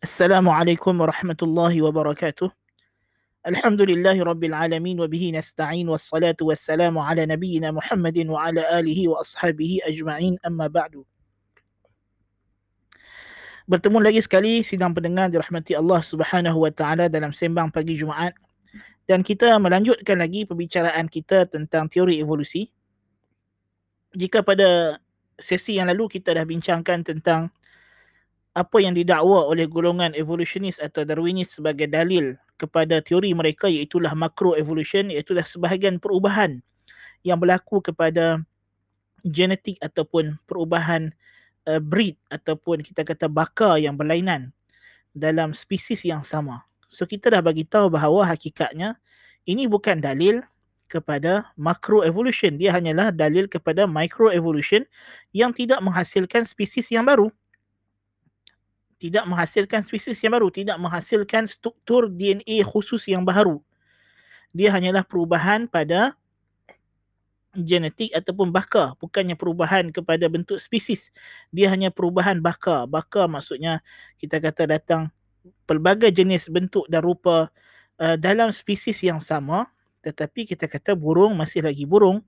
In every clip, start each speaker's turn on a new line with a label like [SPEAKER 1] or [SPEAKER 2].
[SPEAKER 1] Assalamualaikum warahmatullahi wabarakatuh. Alhamdulillahi rabbil alamin wa bihi nasta'in wassalatu wassalamu ala nabiyyina Muhammadin wa ala alihi wa ashabihi ajma'in amma ba'du. Bertemu lagi sekali sidang pendengar dirahmati Allah Subhanahu wa taala dalam sembang pagi Jumaat dan kita melanjutkan lagi perbincangan kita tentang teori evolusi. Jika pada sesi yang lalu kita dah bincangkan tentang apa yang didakwa oleh golongan evolutionist atau Darwinis sebagai dalil kepada teori mereka iaitu macro evolution iaitu sebahagian perubahan yang berlaku kepada genetik ataupun perubahan uh, breed ataupun kita kata baka yang berlainan dalam spesies yang sama. So kita dah bagi tahu bahawa hakikatnya ini bukan dalil kepada macro evolution. Dia hanyalah dalil kepada micro evolution yang tidak menghasilkan spesies yang baru tidak menghasilkan spesies yang baru, tidak menghasilkan struktur DNA khusus yang baru. Dia hanyalah perubahan pada genetik ataupun baka, bukannya perubahan kepada bentuk spesies. Dia hanya perubahan baka. Baka maksudnya kita kata datang pelbagai jenis bentuk dan rupa uh, dalam spesies yang sama, tetapi kita kata burung masih lagi burung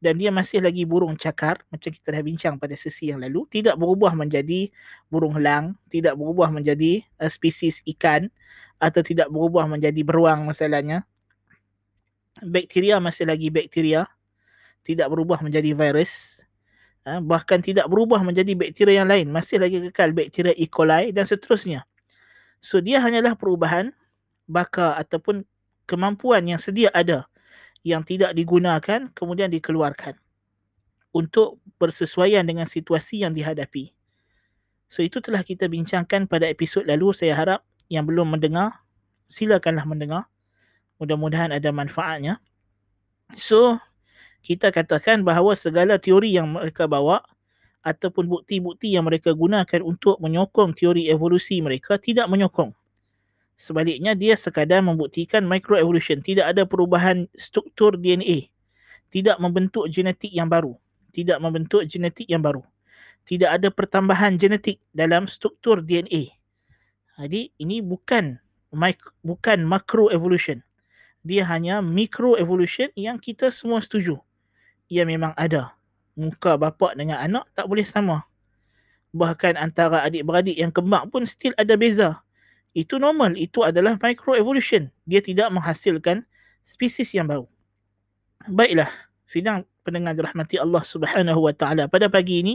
[SPEAKER 1] dan dia masih lagi burung cakar macam kita dah bincang pada sesi yang lalu. Tidak berubah menjadi burung helang tidak berubah menjadi uh, spesies ikan atau tidak berubah menjadi beruang masalahnya. Bakteria masih lagi bakteria tidak berubah menjadi virus uh, bahkan tidak berubah menjadi bakteria yang lain. Masih lagi kekal bakteria E. coli dan seterusnya. So dia hanyalah perubahan baka ataupun kemampuan yang sedia ada yang tidak digunakan kemudian dikeluarkan untuk bersesuaian dengan situasi yang dihadapi. So itu telah kita bincangkan pada episod lalu. Saya harap yang belum mendengar, silakanlah mendengar. Mudah-mudahan ada manfaatnya. So, kita katakan bahawa segala teori yang mereka bawa ataupun bukti-bukti yang mereka gunakan untuk menyokong teori evolusi mereka tidak menyokong Sebaliknya dia sekadar membuktikan microevolution, tidak ada perubahan struktur DNA. Tidak membentuk genetik yang baru. Tidak membentuk genetik yang baru. Tidak ada pertambahan genetik dalam struktur DNA. Jadi ini bukan micro, bukan macroevolution. Dia hanya microevolution yang kita semua setuju. Ia memang ada. Muka bapa dengan anak tak boleh sama. Bahkan antara adik-beradik yang kembar pun still ada beza itu normal. Itu adalah microevolution. Dia tidak menghasilkan spesies yang baru. Baiklah. Sidang pendengar dirahmati Allah Subhanahu wa taala. Pada pagi ini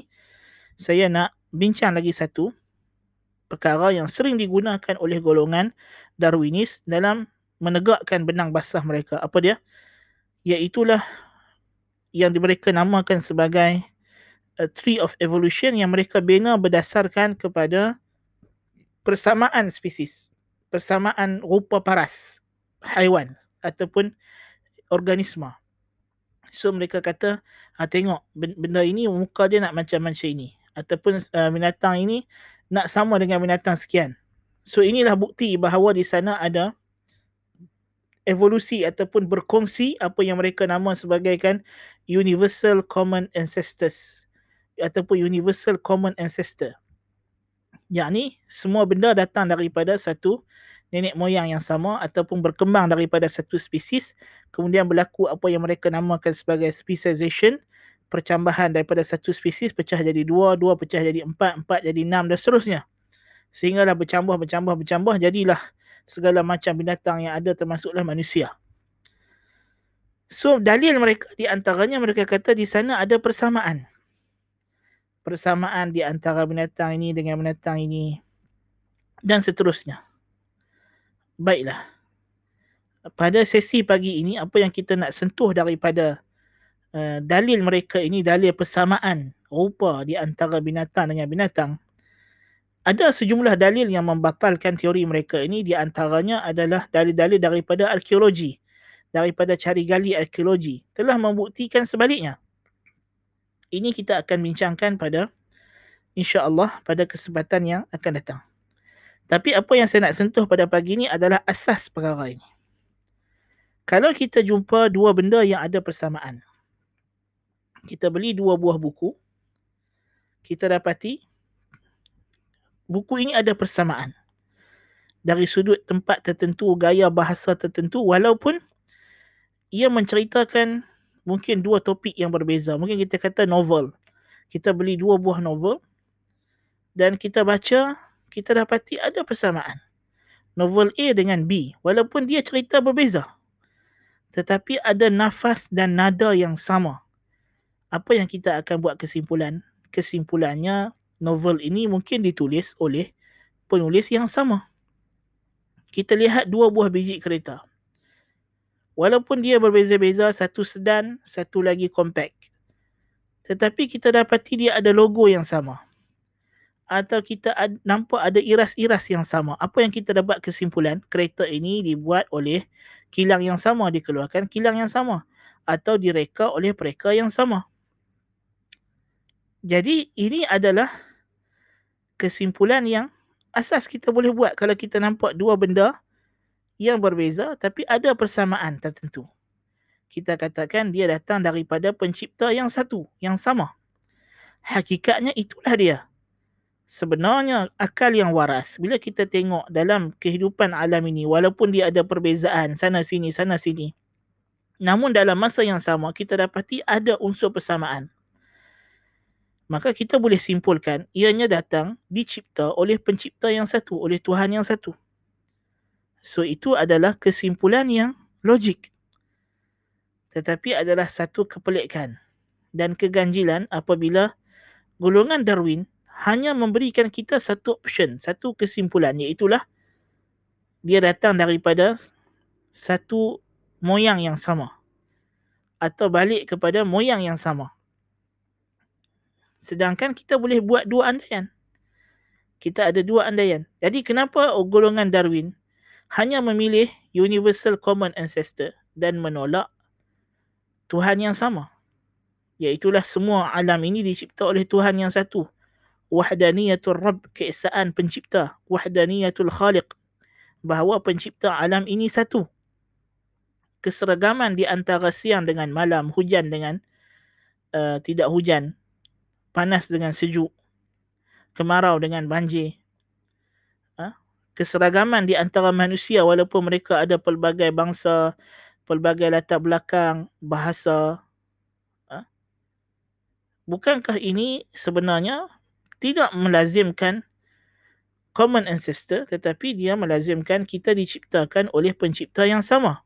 [SPEAKER 1] saya nak bincang lagi satu perkara yang sering digunakan oleh golongan Darwinis dalam menegakkan benang basah mereka. Apa dia? Iaitulah yang mereka namakan sebagai a tree of evolution yang mereka bina berdasarkan kepada persamaan spesies, persamaan rupa paras haiwan ataupun organisma. So mereka kata, ha, tengok benda ini muka dia nak macam-macam ini. Ataupun uh, binatang ini nak sama dengan binatang sekian. So inilah bukti bahawa di sana ada evolusi ataupun berkongsi apa yang mereka nama sebagai kan universal common ancestors ataupun universal common ancestor yakni semua benda datang daripada satu nenek moyang yang sama ataupun berkembang daripada satu spesies kemudian berlaku apa yang mereka namakan sebagai speciation percambahan daripada satu spesies pecah jadi dua, dua pecah jadi empat, empat jadi enam dan seterusnya. Sehinggalah bercambah, bercambah, bercambah jadilah segala macam binatang yang ada termasuklah manusia. So dalil mereka di antaranya mereka kata di sana ada persamaan persamaan di antara binatang ini dengan binatang ini dan seterusnya. Baiklah. Pada sesi pagi ini apa yang kita nak sentuh daripada uh, dalil mereka ini dalil persamaan rupa di antara binatang dengan binatang. Ada sejumlah dalil yang membatalkan teori mereka ini di antaranya adalah dalil-dalil daripada arkeologi. Daripada cari gali arkeologi telah membuktikan sebaliknya ini kita akan bincangkan pada insya-Allah pada kesempatan yang akan datang. Tapi apa yang saya nak sentuh pada pagi ini adalah asas perkara ini. Kalau kita jumpa dua benda yang ada persamaan. Kita beli dua buah buku. Kita dapati buku ini ada persamaan. dari sudut tempat tertentu, gaya bahasa tertentu walaupun ia menceritakan mungkin dua topik yang berbeza. Mungkin kita kata novel. Kita beli dua buah novel dan kita baca, kita dapati ada persamaan. Novel A dengan B walaupun dia cerita berbeza. Tetapi ada nafas dan nada yang sama. Apa yang kita akan buat kesimpulan? Kesimpulannya novel ini mungkin ditulis oleh penulis yang sama kita lihat dua buah biji kereta. Walaupun dia berbeza-beza, satu sedan, satu lagi compact. Tetapi kita dapati dia ada logo yang sama. Atau kita ad, nampak ada iras-iras yang sama. Apa yang kita dapat kesimpulan, kereta ini dibuat oleh kilang yang sama, dikeluarkan kilang yang sama. Atau direka oleh pereka yang sama. Jadi ini adalah kesimpulan yang asas kita boleh buat kalau kita nampak dua benda yang berbeza tapi ada persamaan tertentu. Kita katakan dia datang daripada pencipta yang satu, yang sama. Hakikatnya itulah dia. Sebenarnya akal yang waras bila kita tengok dalam kehidupan alam ini walaupun dia ada perbezaan sana sini sana sini. Namun dalam masa yang sama kita dapati ada unsur persamaan maka kita boleh simpulkan ianya datang dicipta oleh pencipta yang satu, oleh Tuhan yang satu. So itu adalah kesimpulan yang logik. Tetapi adalah satu kepelikan dan keganjilan apabila golongan Darwin hanya memberikan kita satu option, satu kesimpulan iaitulah dia datang daripada satu moyang yang sama atau balik kepada moyang yang sama. Sedangkan kita boleh buat dua andaian. Kita ada dua andaian. Jadi kenapa golongan Darwin hanya memilih universal common ancestor dan menolak Tuhan yang sama? Iaitulah semua alam ini dicipta oleh Tuhan yang satu. Wahdaniyatul Rabb, keesaan pencipta. Wahdaniyatul Khaliq, bahawa pencipta alam ini satu. Keseragaman di antara siang dengan malam, hujan dengan uh, tidak hujan, panas dengan sejuk, kemarau dengan banjir. Keseragaman di antara manusia walaupun mereka ada pelbagai bangsa, pelbagai latar belakang, bahasa. Ha? Bukankah ini sebenarnya tidak melazimkan common ancestor tetapi dia melazimkan kita diciptakan oleh pencipta yang sama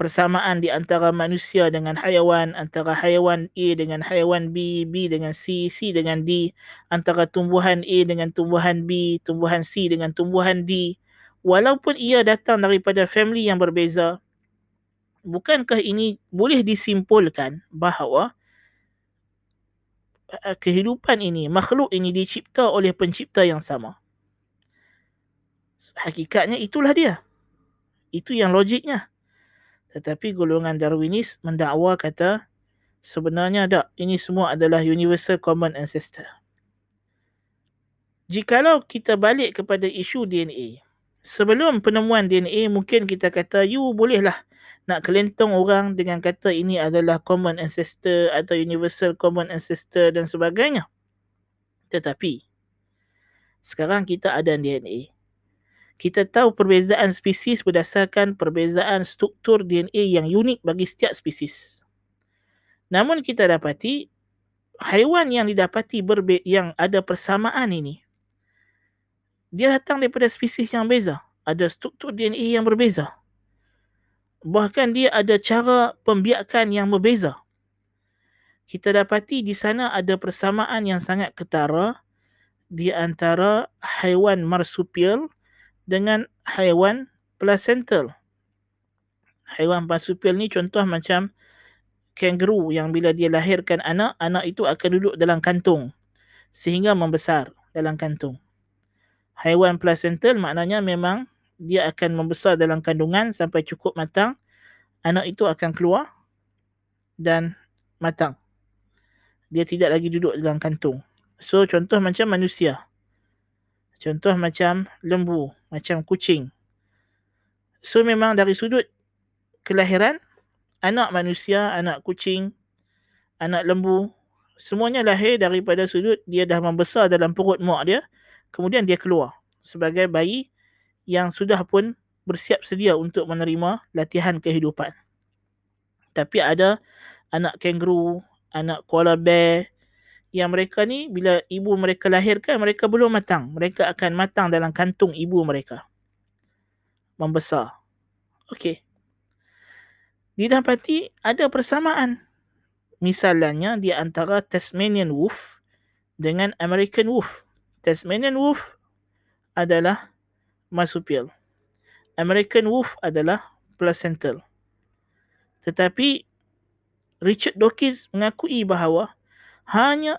[SPEAKER 1] persamaan di antara manusia dengan haiwan, antara haiwan A dengan haiwan B, B dengan C, C dengan D, antara tumbuhan A dengan tumbuhan B, tumbuhan C dengan tumbuhan D. Walaupun ia datang daripada family yang berbeza, bukankah ini boleh disimpulkan bahawa uh, kehidupan ini, makhluk ini dicipta oleh pencipta yang sama? Hakikatnya itulah dia. Itu yang logiknya. Tetapi golongan Darwinis mendakwa kata sebenarnya tak, ini semua adalah universal common ancestor. Jikalau kita balik kepada isu DNA, sebelum penemuan DNA mungkin kita kata you bolehlah nak kelentong orang dengan kata ini adalah common ancestor atau universal common ancestor dan sebagainya. Tetapi sekarang kita ada DNA kita tahu perbezaan spesies berdasarkan perbezaan struktur DNA yang unik bagi setiap spesies. Namun kita dapati haiwan yang didapati berbe- yang ada persamaan ini dia datang daripada spesies yang beza, ada struktur DNA yang berbeza. Bahkan dia ada cara pembiakan yang berbeza. Kita dapati di sana ada persamaan yang sangat ketara di antara haiwan marsupial dengan haiwan placental. Haiwan marsupial ni contoh macam kangaroo yang bila dia lahirkan anak, anak itu akan duduk dalam kantung sehingga membesar dalam kantung. Haiwan placental maknanya memang dia akan membesar dalam kandungan sampai cukup matang. Anak itu akan keluar dan matang. Dia tidak lagi duduk dalam kantung. So contoh macam manusia. Contoh macam lembu, macam kucing. So memang dari sudut kelahiran, anak manusia, anak kucing, anak lembu, semuanya lahir daripada sudut dia dah membesar dalam perut mak dia, kemudian dia keluar. sebagai bayi yang sudah pun bersiap sedia untuk menerima latihan kehidupan. Tapi ada anak kangaroo, anak koala bear yang mereka ni bila ibu mereka lahirkan mereka belum matang. Mereka akan matang dalam kantung ibu mereka. Membesar. Okey. Didapati ada persamaan. Misalnya di antara Tasmanian wolf dengan American wolf. Tasmanian wolf adalah marsupial. American wolf adalah placental. Tetapi Richard Dawkins mengakui bahawa hanya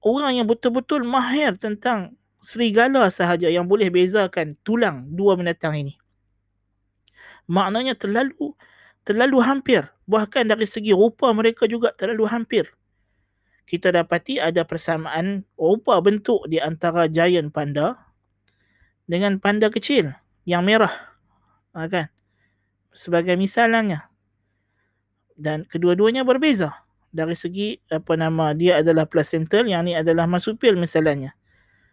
[SPEAKER 1] orang yang betul-betul mahir tentang serigala sahaja yang boleh bezakan tulang dua binatang ini. Maknanya terlalu terlalu hampir. Bahkan dari segi rupa mereka juga terlalu hampir. Kita dapati ada persamaan rupa bentuk di antara giant panda dengan panda kecil yang merah. Ha, kan? Sebagai misalnya. Dan kedua-duanya berbeza. Dari segi apa nama dia adalah placental, yang ni adalah marsupial misalnya.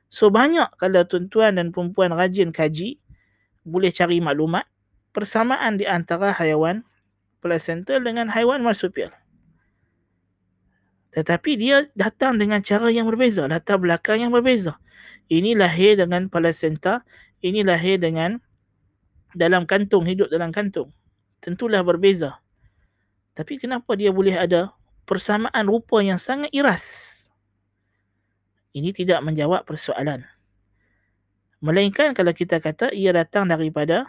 [SPEAKER 1] So banyak kalau tuan-tuan dan perempuan rajin kaji, boleh cari maklumat persamaan di antara haiwan placental dengan haiwan marsupial. Tetapi dia datang dengan cara yang berbeza, latar belakang yang berbeza. Ini lahir dengan placenta, ini lahir dengan dalam kantung, hidup dalam kantung. Tentulah berbeza. Tapi kenapa dia boleh ada persamaan rupa yang sangat iras? Ini tidak menjawab persoalan. Melainkan kalau kita kata ia datang daripada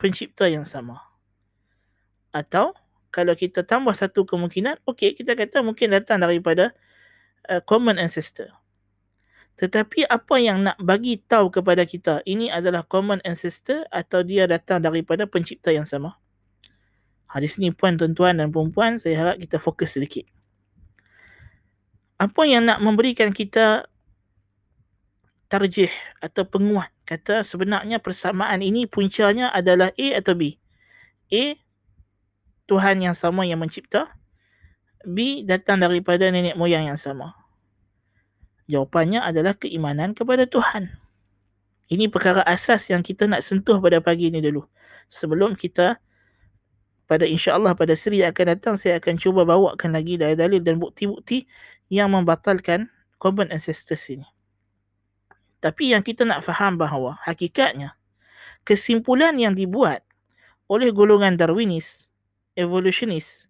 [SPEAKER 1] pencipta yang sama. Atau kalau kita tambah satu kemungkinan, okey kita kata mungkin datang daripada uh, common ancestor. Tetapi apa yang nak bagi tahu kepada kita ini adalah common ancestor atau dia datang daripada pencipta yang sama? Ha, di sini puan tuan-tuan dan perempuan saya harap kita fokus sedikit. Apa yang nak memberikan kita tarjih atau penguat kata sebenarnya persamaan ini puncanya adalah A atau B? A Tuhan yang sama yang mencipta. B datang daripada nenek moyang yang sama. Jawapannya adalah keimanan kepada Tuhan. Ini perkara asas yang kita nak sentuh pada pagi ini dulu. Sebelum kita pada insya-Allah pada seri yang akan datang saya akan cuba bawakan lagi dalil-dalil dan bukti-bukti yang membatalkan common ancestors ini. Tapi yang kita nak faham bahawa hakikatnya kesimpulan yang dibuat oleh golongan Darwinis, evolutionis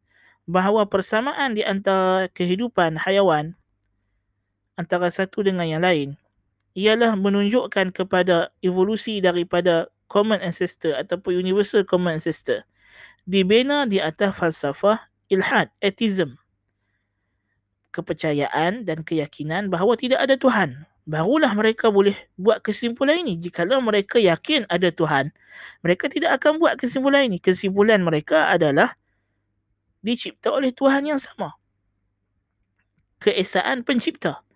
[SPEAKER 1] bahawa persamaan di antara kehidupan haiwan antara satu dengan yang lain ialah menunjukkan kepada evolusi daripada common ancestor ataupun universal common ancestor dibina di atas falsafah ilhad, atheism. Kepercayaan dan keyakinan bahawa tidak ada Tuhan. Barulah mereka boleh buat kesimpulan ini. Jikalau mereka yakin ada Tuhan, mereka tidak akan buat kesimpulan ini. Kesimpulan mereka adalah dicipta oleh Tuhan yang sama. Keesaan pencipta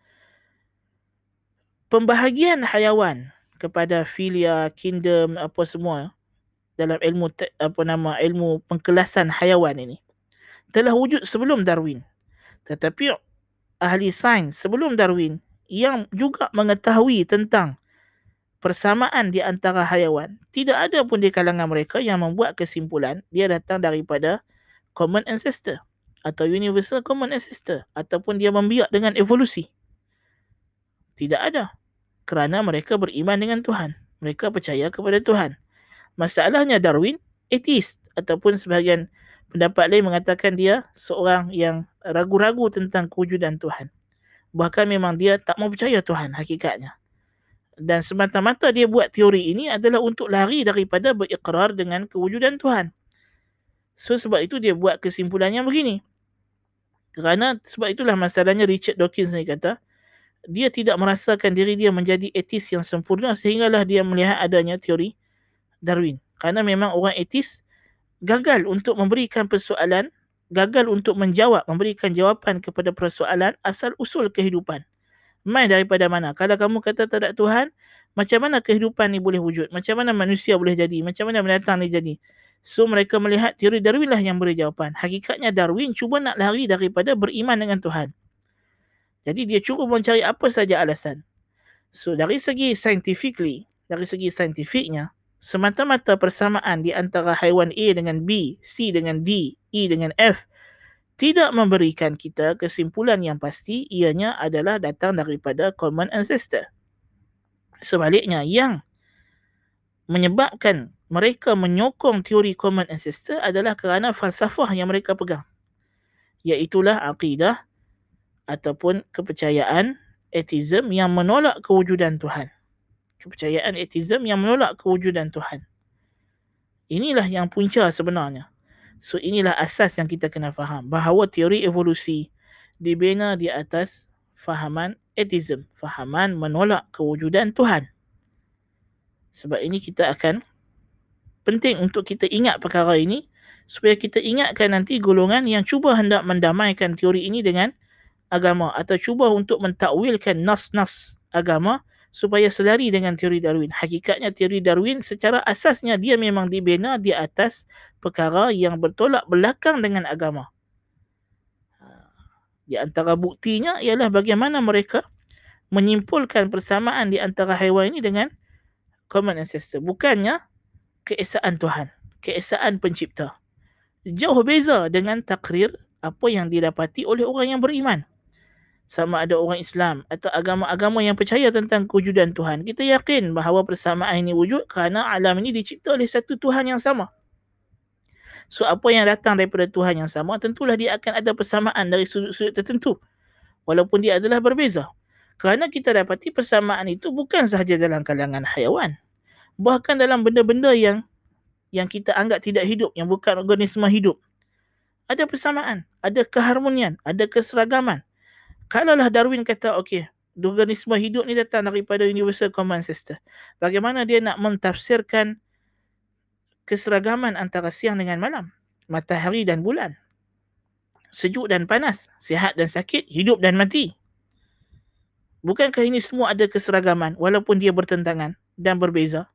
[SPEAKER 1] pembahagian haiwan kepada filia, kingdom, apa semua dalam ilmu apa nama ilmu pengkelasan haiwan ini telah wujud sebelum Darwin. Tetapi ahli sains sebelum Darwin yang juga mengetahui tentang persamaan di antara haiwan, tidak ada pun di kalangan mereka yang membuat kesimpulan dia datang daripada common ancestor atau universal common ancestor ataupun dia membiak dengan evolusi. Tidak ada kerana mereka beriman dengan Tuhan. Mereka percaya kepada Tuhan. Masalahnya Darwin atheist ataupun sebahagian pendapat lain mengatakan dia seorang yang ragu-ragu tentang kewujudan Tuhan. Bahkan memang dia tak mau percaya Tuhan hakikatnya. Dan semata-mata dia buat teori ini adalah untuk lari daripada berikrar dengan kewujudan Tuhan. So sebab itu dia buat kesimpulan yang begini. Kerana sebab itulah masalahnya Richard Dawkins ni kata, dia tidak merasakan diri dia menjadi etis yang sempurna sehinggalah dia melihat adanya teori Darwin. Kerana memang orang etis gagal untuk memberikan persoalan, gagal untuk menjawab, memberikan jawapan kepada persoalan asal usul kehidupan. Main daripada mana? Kalau kamu kata tak ada Tuhan, macam mana kehidupan ni boleh wujud? Macam mana manusia boleh jadi? Macam mana binatang ni jadi? So mereka melihat teori Darwin lah yang beri jawapan. Hakikatnya Darwin cuba nak lari daripada beriman dengan Tuhan. Jadi dia cuba mencari apa saja alasan. So dari segi scientifically, dari segi saintifiknya, semata-mata persamaan di antara haiwan A dengan B, C dengan D, E dengan F tidak memberikan kita kesimpulan yang pasti ianya adalah datang daripada common ancestor. Sebaliknya, yang menyebabkan mereka menyokong teori common ancestor adalah kerana falsafah yang mereka pegang. Iaitulah akidah ataupun kepercayaan atheism yang menolak kewujudan Tuhan. Kepercayaan atheism yang menolak kewujudan Tuhan. Inilah yang punca sebenarnya. So inilah asas yang kita kena faham. Bahawa teori evolusi dibina di atas fahaman atheism. Fahaman menolak kewujudan Tuhan. Sebab ini kita akan penting untuk kita ingat perkara ini supaya kita ingatkan nanti golongan yang cuba hendak mendamaikan teori ini dengan agama atau cuba untuk mentakwilkan nas-nas agama supaya selari dengan teori Darwin. Hakikatnya teori Darwin secara asasnya dia memang dibina di atas perkara yang bertolak belakang dengan agama. Di antara buktinya ialah bagaimana mereka menyimpulkan persamaan di antara haiwan ini dengan common ancestor. Bukannya keesaan Tuhan, keesaan pencipta. Jauh beza dengan takrir apa yang didapati oleh orang yang beriman. Sama ada orang Islam atau agama-agama yang percaya tentang kewujudan Tuhan. Kita yakin bahawa persamaan ini wujud kerana alam ini dicipta oleh satu Tuhan yang sama. So apa yang datang daripada Tuhan yang sama tentulah dia akan ada persamaan dari sudut-sudut tertentu. Walaupun dia adalah berbeza. Kerana kita dapati persamaan itu bukan sahaja dalam kalangan haiwan. Bahkan dalam benda-benda yang yang kita anggap tidak hidup, yang bukan organisma hidup. Ada persamaan, ada keharmonian, ada keseragaman. Kalaulah Darwin kata, okey, organisma hidup ni datang daripada universal common ancestor. Bagaimana dia nak mentafsirkan keseragaman antara siang dengan malam, matahari dan bulan, sejuk dan panas, sihat dan sakit, hidup dan mati. Bukankah ini semua ada keseragaman walaupun dia bertentangan dan berbeza?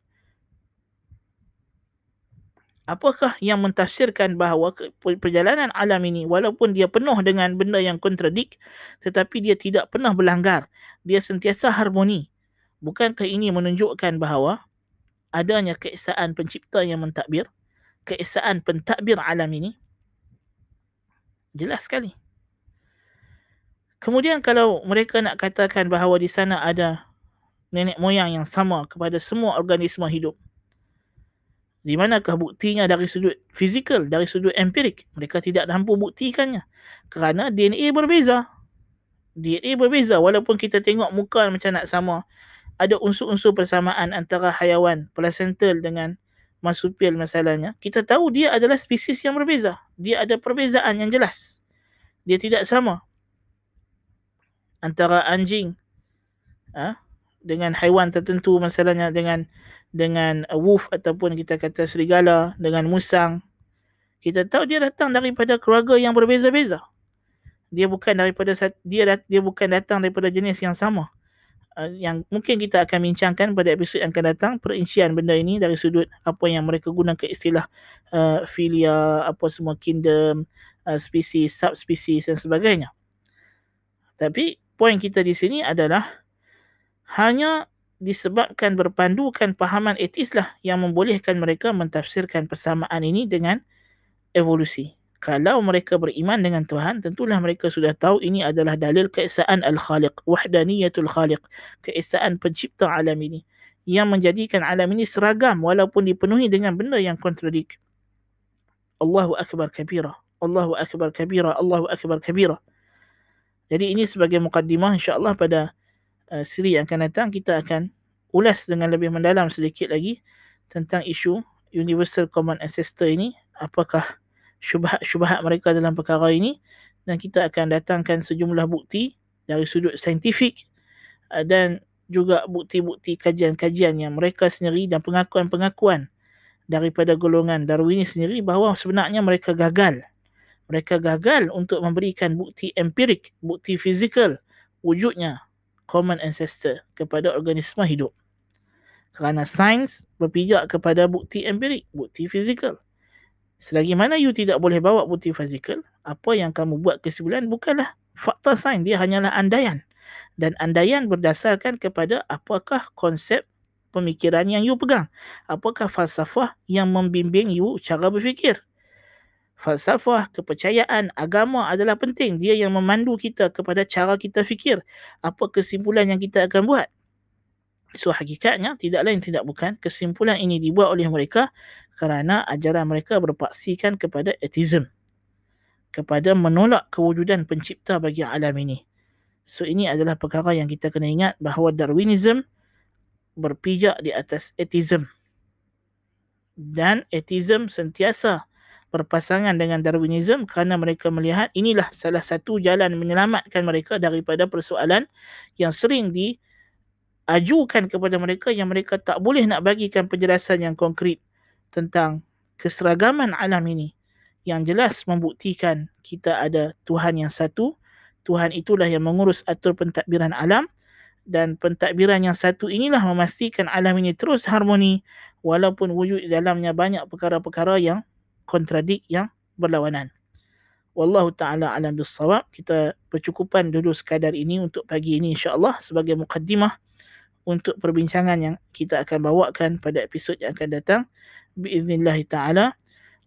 [SPEAKER 1] Apakah yang mentafsirkan bahawa perjalanan alam ini walaupun dia penuh dengan benda yang kontradik tetapi dia tidak pernah berlanggar. Dia sentiasa harmoni. Bukankah ini menunjukkan bahawa adanya keesaan pencipta yang mentadbir? Keesaan pentadbir alam ini? Jelas sekali. Kemudian kalau mereka nak katakan bahawa di sana ada nenek moyang yang sama kepada semua organisma hidup. Di manakah buktinya dari sudut fizikal, dari sudut empirik? Mereka tidak mampu buktikannya. Kerana DNA berbeza. DNA berbeza walaupun kita tengok muka macam nak sama. Ada unsur-unsur persamaan antara hayawan placental dengan marsupial masalahnya. Kita tahu dia adalah spesies yang berbeza. Dia ada perbezaan yang jelas. Dia tidak sama antara anjing ha, dengan haiwan tertentu masalahnya dengan dengan wolf ataupun kita kata serigala dengan musang. Kita tahu dia datang daripada keluarga yang berbeza-beza. Dia bukan daripada dia dia bukan datang daripada jenis yang sama. Uh, yang mungkin kita akan bincangkan pada episod yang akan datang perincian benda ini dari sudut apa yang mereka gunakan istilah uh, filia apa semua kingdom uh, spesies subspesies dan sebagainya. Tapi poin kita di sini adalah hanya disebabkan berpandukan pahaman etis lah yang membolehkan mereka mentafsirkan persamaan ini dengan evolusi. Kalau mereka beriman dengan Tuhan, tentulah mereka sudah tahu ini adalah dalil keesaan Al-Khaliq, wahdaniyatul Khaliq, keesaan pencipta alam ini yang menjadikan alam ini seragam walaupun dipenuhi dengan benda yang kontradik. Allahu Akbar kabira. Allahu Akbar kabira. Allahu Akbar kabira. Jadi ini sebagai mukaddimah insya-Allah pada uh, siri yang akan datang kita akan ulas dengan lebih mendalam sedikit lagi tentang isu universal common ancestor ini apakah syubhat-syubhat mereka dalam perkara ini. Dan kita akan datangkan sejumlah bukti dari sudut saintifik uh, dan juga bukti-bukti kajian-kajian yang mereka sendiri dan pengakuan-pengakuan daripada golongan Darwinis sendiri bahawa sebenarnya mereka gagal. Mereka gagal untuk memberikan bukti empirik, bukti fizikal wujudnya common ancestor kepada organisma hidup. Kerana sains berpijak kepada bukti empirik, bukti fizikal. Selagi mana you tidak boleh bawa bukti fizikal, apa yang kamu buat kesimpulan bukanlah fakta sains, dia hanyalah andaian. dan andaian berdasarkan kepada apakah konsep pemikiran yang you pegang. Apakah falsafah yang membimbing you cara berfikir. Falsafah, kepercayaan, agama adalah penting. Dia yang memandu kita kepada cara kita fikir. Apa kesimpulan yang kita akan buat. So hakikatnya tidak lain tidak bukan kesimpulan ini dibuat oleh mereka kerana ajaran mereka berpaksikan kepada atheism. Kepada menolak kewujudan pencipta bagi alam ini. So ini adalah perkara yang kita kena ingat bahawa Darwinism berpijak di atas atheism. Dan atheism sentiasa berpasangan dengan Darwinism kerana mereka melihat inilah salah satu jalan menyelamatkan mereka daripada persoalan yang sering di ajukan kepada mereka yang mereka tak boleh nak bagikan penjelasan yang konkret tentang keseragaman alam ini. Yang jelas membuktikan kita ada Tuhan yang satu. Tuhan itulah yang mengurus atur pentadbiran alam dan pentadbiran yang satu inilah memastikan alam ini terus harmoni walaupun wujud dalamnya banyak perkara-perkara yang kontradik yang berlawanan. Wallahu ta'ala alam bisawab. Kita percukupan dulu sekadar ini untuk pagi ini insyaAllah sebagai mukaddimah untuk perbincangan yang kita akan bawakan pada episod yang akan datang باذنillah taala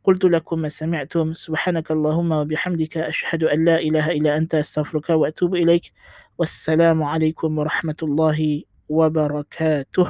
[SPEAKER 1] قلت لكم ما سمعتم سبحانك اللهم وبحمدك أشهد أن لا إله إلا أنت أستغفرك وأتوب إليك والسلام عليكم ورحمة الله وبركاته